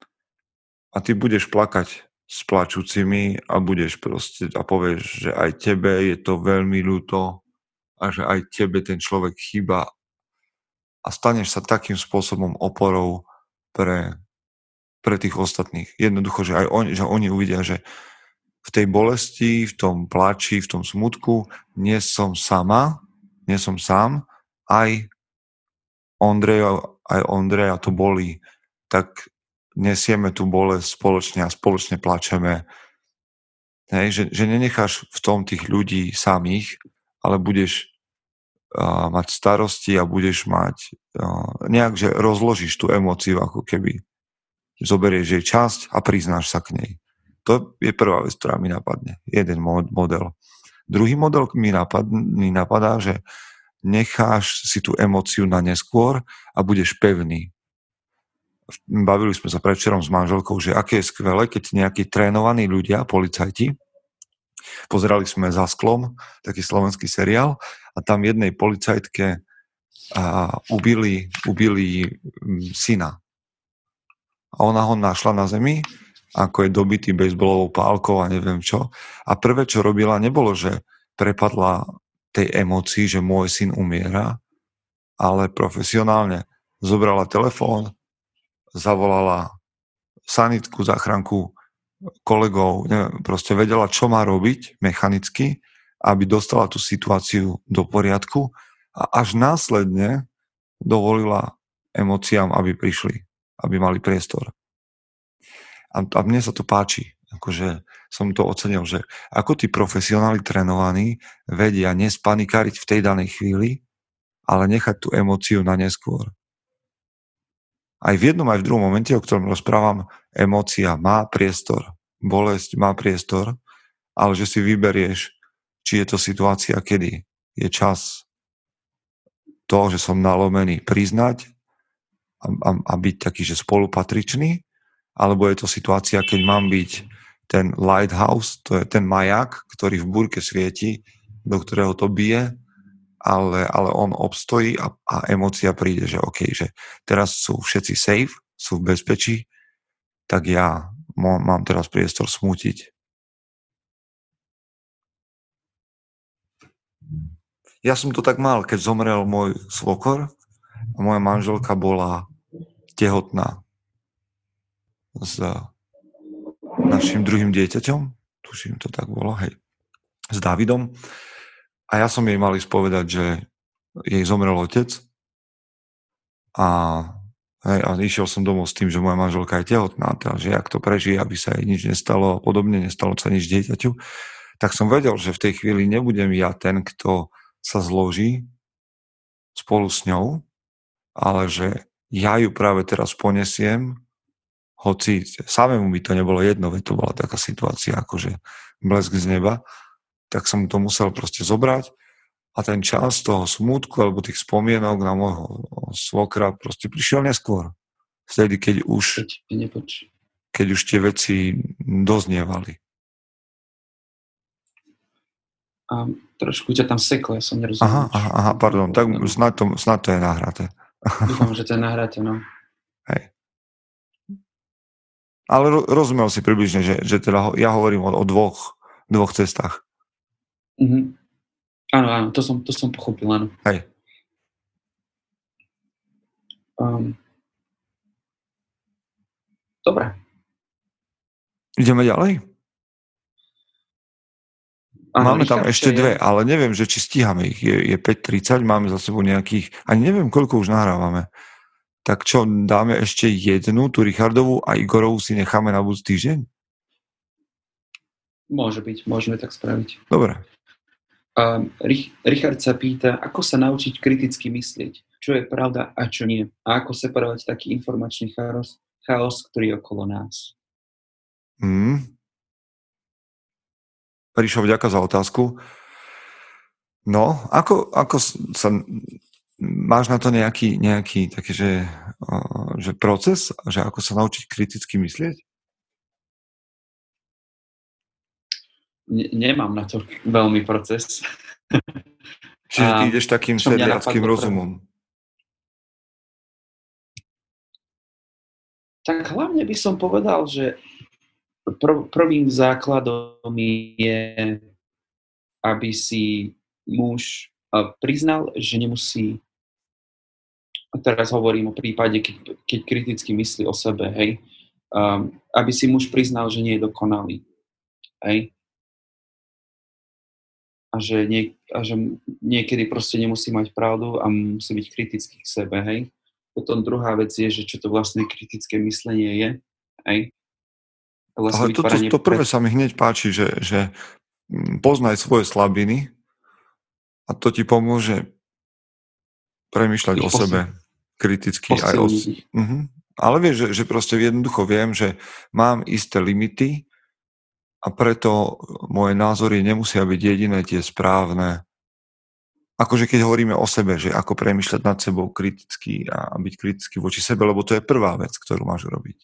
a ty budeš plakať s plačúcimi a budeš proste a povieš, že aj tebe je to veľmi ľúto a že aj tebe ten človek chýba a staneš sa takým spôsobom oporou pre, pre tých ostatných. Jednoducho, že aj oni, že oni uvidia, že v tej bolesti, v tom plači, v tom smutku nie som sama, nie som sám, aj Ondrej, aj Ondreja to bolí, tak nesieme tú bolesť spoločne a spoločne plačeme. Hej, že, že nenecháš v tom tých ľudí samých, ale budeš uh, mať starosti a budeš mať uh, nejak, že rozložíš tú emóciu ako keby. Zoberieš jej časť a priznáš sa k nej. To je prvá vec, ktorá mi napadne. Jeden model. Druhý model mi, napad, mi napadá, že necháš si tú emóciu na neskôr a budeš pevný. Bavili sme sa predčerom s manželkou, že aké je skvelé, keď nejakí trénovaní ľudia, policajti, pozerali sme za sklom, taký slovenský seriál, a tam jednej policajtke a, ubili, ubili syna. A ona ho našla na zemi ako je dobitý bejsbolovou pálkou a neviem čo. A prvé, čo robila, nebolo, že prepadla tej emocii, že môj syn umiera, ale profesionálne zobrala telefón, zavolala sanitku, záchranku, kolegov, neviem, proste vedela, čo má robiť mechanicky aby dostala tú situáciu do poriadku a až následne dovolila emóciám, aby prišli, aby mali priestor. A, a mne sa to páči, akože som to ocenil, že ako tí profesionáli trénovaní vedia nespanikariť v tej danej chvíli, ale nechať tú emóciu na neskôr. Aj v jednom, aj v druhom momente, o ktorom rozprávam, emócia má priestor, bolesť má priestor, ale že si vyberieš, či je to situácia, kedy je čas to, že som nalomený, priznať a, a, a byť taký, že spolupatričný, alebo je to situácia, keď mám byť ten lighthouse, to je ten maják, ktorý v búrke svieti, do ktorého to bije, ale, ale on obstojí a, a emocia príde, že OK, že teraz sú všetci safe, sú v bezpečí, tak ja mám teraz priestor smútiť. Ja som to tak mal, keď zomrel môj svokor a moja manželka bola tehotná s našim druhým dieťaťom, tuším to tak bolo, hej, s Davidom. A ja som jej mal spovedať, že jej zomrel otec. A, hej, a išiel som domov s tým, že moja manželka je tehotná, teda, že ak to prežije, aby sa jej nič nestalo a podobne, nestalo sa nič dieťaťu, tak som vedel, že v tej chvíli nebudem ja ten, kto sa zloží spolu s ňou, ale že ja ju práve teraz ponesiem, hoci samému by to nebolo jedno, veď to bola taká situácia, akože blesk z neba, tak som to musel proste zobrať a ten čas toho smútku alebo tých spomienok na môjho svokra proste prišiel neskôr. Vtedy, keď už, keď už tie veci doznievali. A trošku ťa tam seklo, ja som nerozumel. Aha, aha, aha, pardon, tak snad to, snad to je nahraté. Dúfam, že to je nahraté, no. Ale ro- rozumel si približne, že, že teda ho, ja hovorím o, o dvoch, dvoch cestách. Mm-hmm. Áno, áno, to som, to som pochopil, áno. Hej. Um, dobre. Ideme ďalej? Ano, máme tam ešte dve, ale neviem, že či stíhame ich. Je, je 5.30, máme za sebou nejakých, ani neviem, koľko už nahrávame. Tak čo, dáme ešte jednu, tú Richardovú a Igorovú si necháme na budúci týždeň? Môže byť, môžeme tak spraviť. Dobre. Um, Richard sa pýta, ako sa naučiť kriticky myslieť, čo je pravda a čo nie, a ako separovať taký informačný chaos, chaos ktorý je okolo nás. Hmm, Ríšo, vďaka za otázku. No, ako, ako sa, máš na to nejaký, nejaký taký, že, že proces, že ako sa naučiť kriticky myslieť? Ne, nemám na to veľmi proces. Čiže ty ideš takým sedliackým rozumom. Tak hlavne by som povedal, že prv, prvým základom je, aby si muž priznal, že nemusí, teraz hovorím o prípade, keď, keď kriticky myslí o sebe, hej, um, aby si muž priznal, že nie je dokonalý, hej, a že, nie, a že niekedy proste nemusí mať pravdu a musí byť kritický k sebe, hej. Potom druhá vec je, že čo to vlastne kritické myslenie je, hej. Vlastne Ale to, to, to prvé sa mi hneď páči, že, že mm, poznaj svoje slabiny a to ti pomôže premyšľať o sebe kriticky aj o... Uh-huh. Ale vieš, že, že proste jednoducho viem, že mám isté limity a preto moje názory nemusia byť jediné tie správne. Akože keď hovoríme o sebe, že ako premyšľať nad sebou kriticky a byť kritický voči sebe, lebo to je prvá vec, ktorú máš robiť.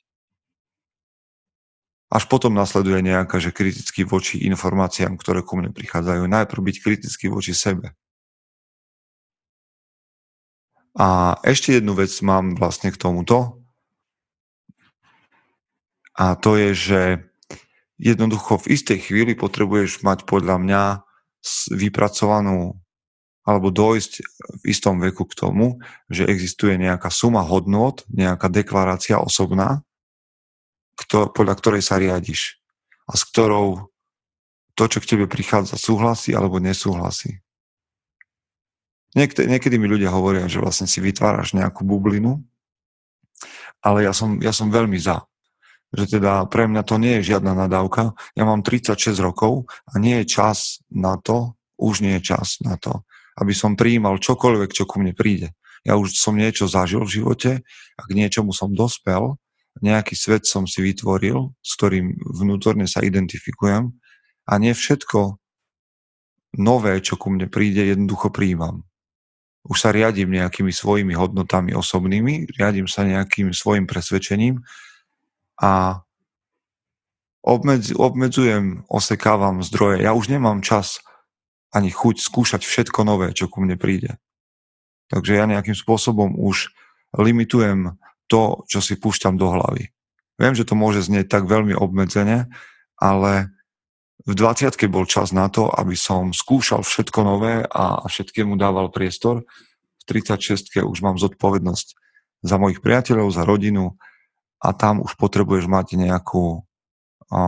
Až potom nasleduje nejaká, že kritický voči informáciám, ktoré ku mne prichádzajú. Najprv byť kritický voči sebe. A ešte jednu vec mám vlastne k tomuto. A to je, že jednoducho v istej chvíli potrebuješ mať podľa mňa vypracovanú alebo dojsť v istom veku k tomu, že existuje nejaká suma hodnot, nejaká deklarácia osobná, podľa ktorej sa riadiš a s ktorou to, čo k tebe prichádza, súhlasí alebo nesúhlasí. Niekde, niekedy mi ľudia hovoria, že vlastne si vytváraš nejakú bublinu, ale ja som, ja som veľmi za. Že teda pre mňa to nie je žiadna nadávka. Ja mám 36 rokov a nie je čas na to, už nie je čas na to, aby som prijímal čokoľvek, čo ku mne príde. Ja už som niečo zažil v živote a k niečomu som dospel, nejaký svet som si vytvoril, s ktorým vnútorne sa identifikujem a nie všetko nové, čo ku mne príde, jednoducho príjmam. Už sa riadím nejakými svojimi hodnotami osobnými, riadím sa nejakým svojim presvedčením a obmedz, obmedzujem, osekávam zdroje. Ja už nemám čas ani chuť skúšať všetko nové, čo ku mne príde. Takže ja nejakým spôsobom už limitujem to, čo si púšťam do hlavy. Viem, že to môže znieť tak veľmi obmedzene, ale v 20 bol čas na to, aby som skúšal všetko nové a všetkému dával priestor. V 36 už mám zodpovednosť za mojich priateľov, za rodinu a tam už potrebuješ mať nejakú o,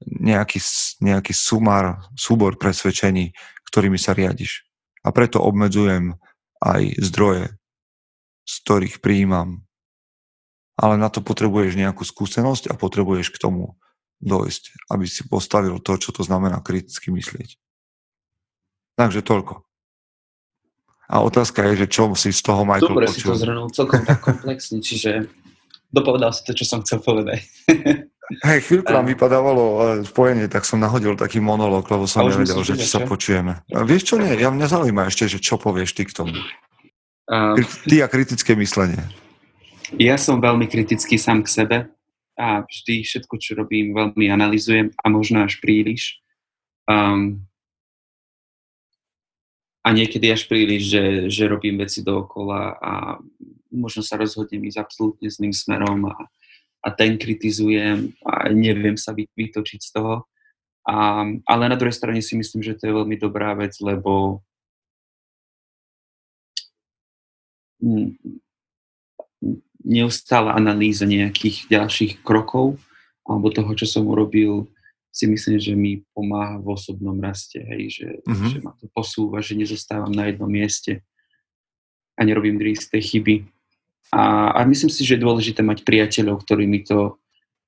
nejaký, nejaký sumár, súbor presvedčení, ktorými sa riadiš. A preto obmedzujem aj zdroje, z ktorých prijímam. Ale na to potrebuješ nejakú skúsenosť a potrebuješ k tomu dojsť, aby si postavil to, čo to znamená kriticky myslieť. Takže toľko. A otázka je, že čo si z toho Michael Dobre počul. si to zhrnul celkom tak komplexne, čiže dopovedal si to, čo som chcel povedať. Hej, chvíľku nám vypadávalo spojenie, tak som nahodil taký monolog, lebo som nevedel, že či sa počujeme. A vieš čo, nie, ja mňa zaujíma ešte, že čo povieš ty k tomu. Uh, ty a kritické myslenie. Ja som veľmi kritický sám k sebe a vždy všetko, čo robím, veľmi analizujem a možno až príliš. Um, a niekedy až príliš, že, že robím veci dookola a možno sa rozhodnem ísť absolútne zlým smerom a, a ten kritizujem a neviem sa vytočiť z toho. A, ale na druhej strane si myslím, že to je veľmi dobrá vec, lebo neustála analýza nejakých ďalších krokov alebo toho, čo som urobil, si myslím, že mi pomáha v osobnom raste, hej, že, mm-hmm. že ma to posúva, že nezostávam na jednom mieste a nerobím isté chyby. A, a myslím si, že je dôležité mať priateľov, ktorí mi to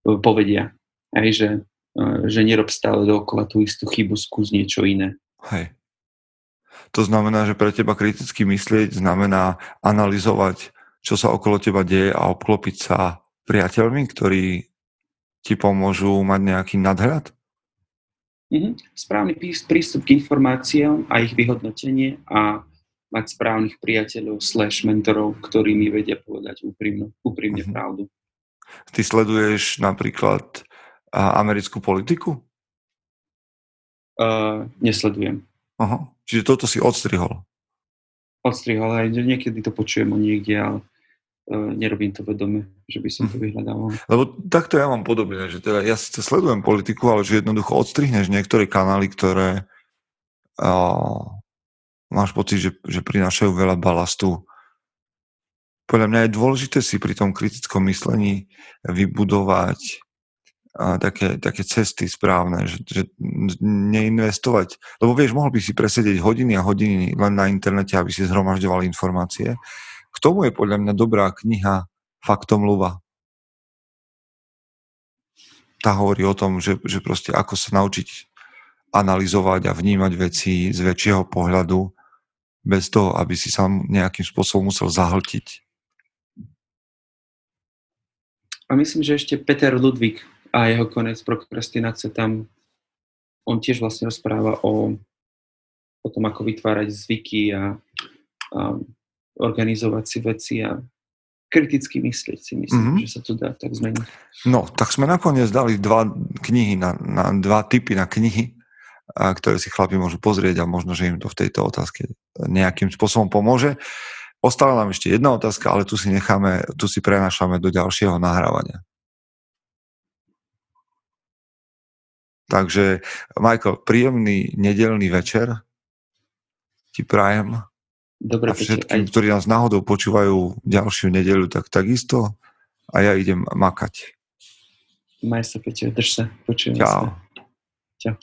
e, povedia. Hej, že, e, že nerob stále dookola tú istú chybu, skús niečo iné. Hej. To znamená, že pre teba kriticky myslieť znamená analyzovať čo sa okolo teba deje a obklopiť sa priateľmi, ktorí ti pomôžu mať nejaký nadhľad? Mm-hmm. Správny prístup k informáciám a ich vyhodnotenie a mať správnych priateľov slash mentorov, ktorí mi vedia povedať úprimno, úprimne mm-hmm. pravdu. Ty sleduješ napríklad americkú politiku? Uh, nesledujem. Aha. Čiže toto si odstrihol? Odstrihol, aj niekedy to počujem o niekde, ale nerobím to vedome, že by som to mhm. vyhľadával. Lebo takto ja mám podobne, že teda ja síce sledujem politiku, ale že jednoducho odstrihneš niektoré kanály, ktoré uh, máš pocit, že, že prinášajú veľa balastu. Podľa mňa je dôležité si pri tom kritickom myslení vybudovať a také, také cesty správne, že, že neinvestovať. Lebo vieš, mohol by si presedieť hodiny a hodiny len na internete, aby si zhromažďoval informácie, k tomu je podľa mňa dobrá kniha Faktom Luva. Tá hovorí o tom, že, že proste ako sa naučiť analyzovať a vnímať veci z väčšieho pohľadu bez toho, aby si sa nejakým spôsobom musel zahltiť. A myslím, že ešte Peter Ludvík a jeho konec prokrastinácie tam on tiež vlastne rozpráva o, o tom, ako vytvárať zvyky a, a organizovať si veci a kriticky myslieť si myslím, mm-hmm. že sa to dá tak zmeniť. No, tak sme nakoniec dali dva knihy, na, na dva typy na knihy, a ktoré si chlapi môžu pozrieť a možno, že im to v tejto otázke nejakým spôsobom pomôže. Ostala nám ešte jedna otázka, ale tu si necháme, tu si prenašame do ďalšieho nahrávania. Takže, Michael, príjemný nedelný večer ti prajem. Dobre, a všetkým, aj... ktorí nás náhodou počúvajú ďalšiu nedeľu, tak takisto a ja idem makať. Maj sa, Peťo, drž sa, počujeme Čau. sa. Čau.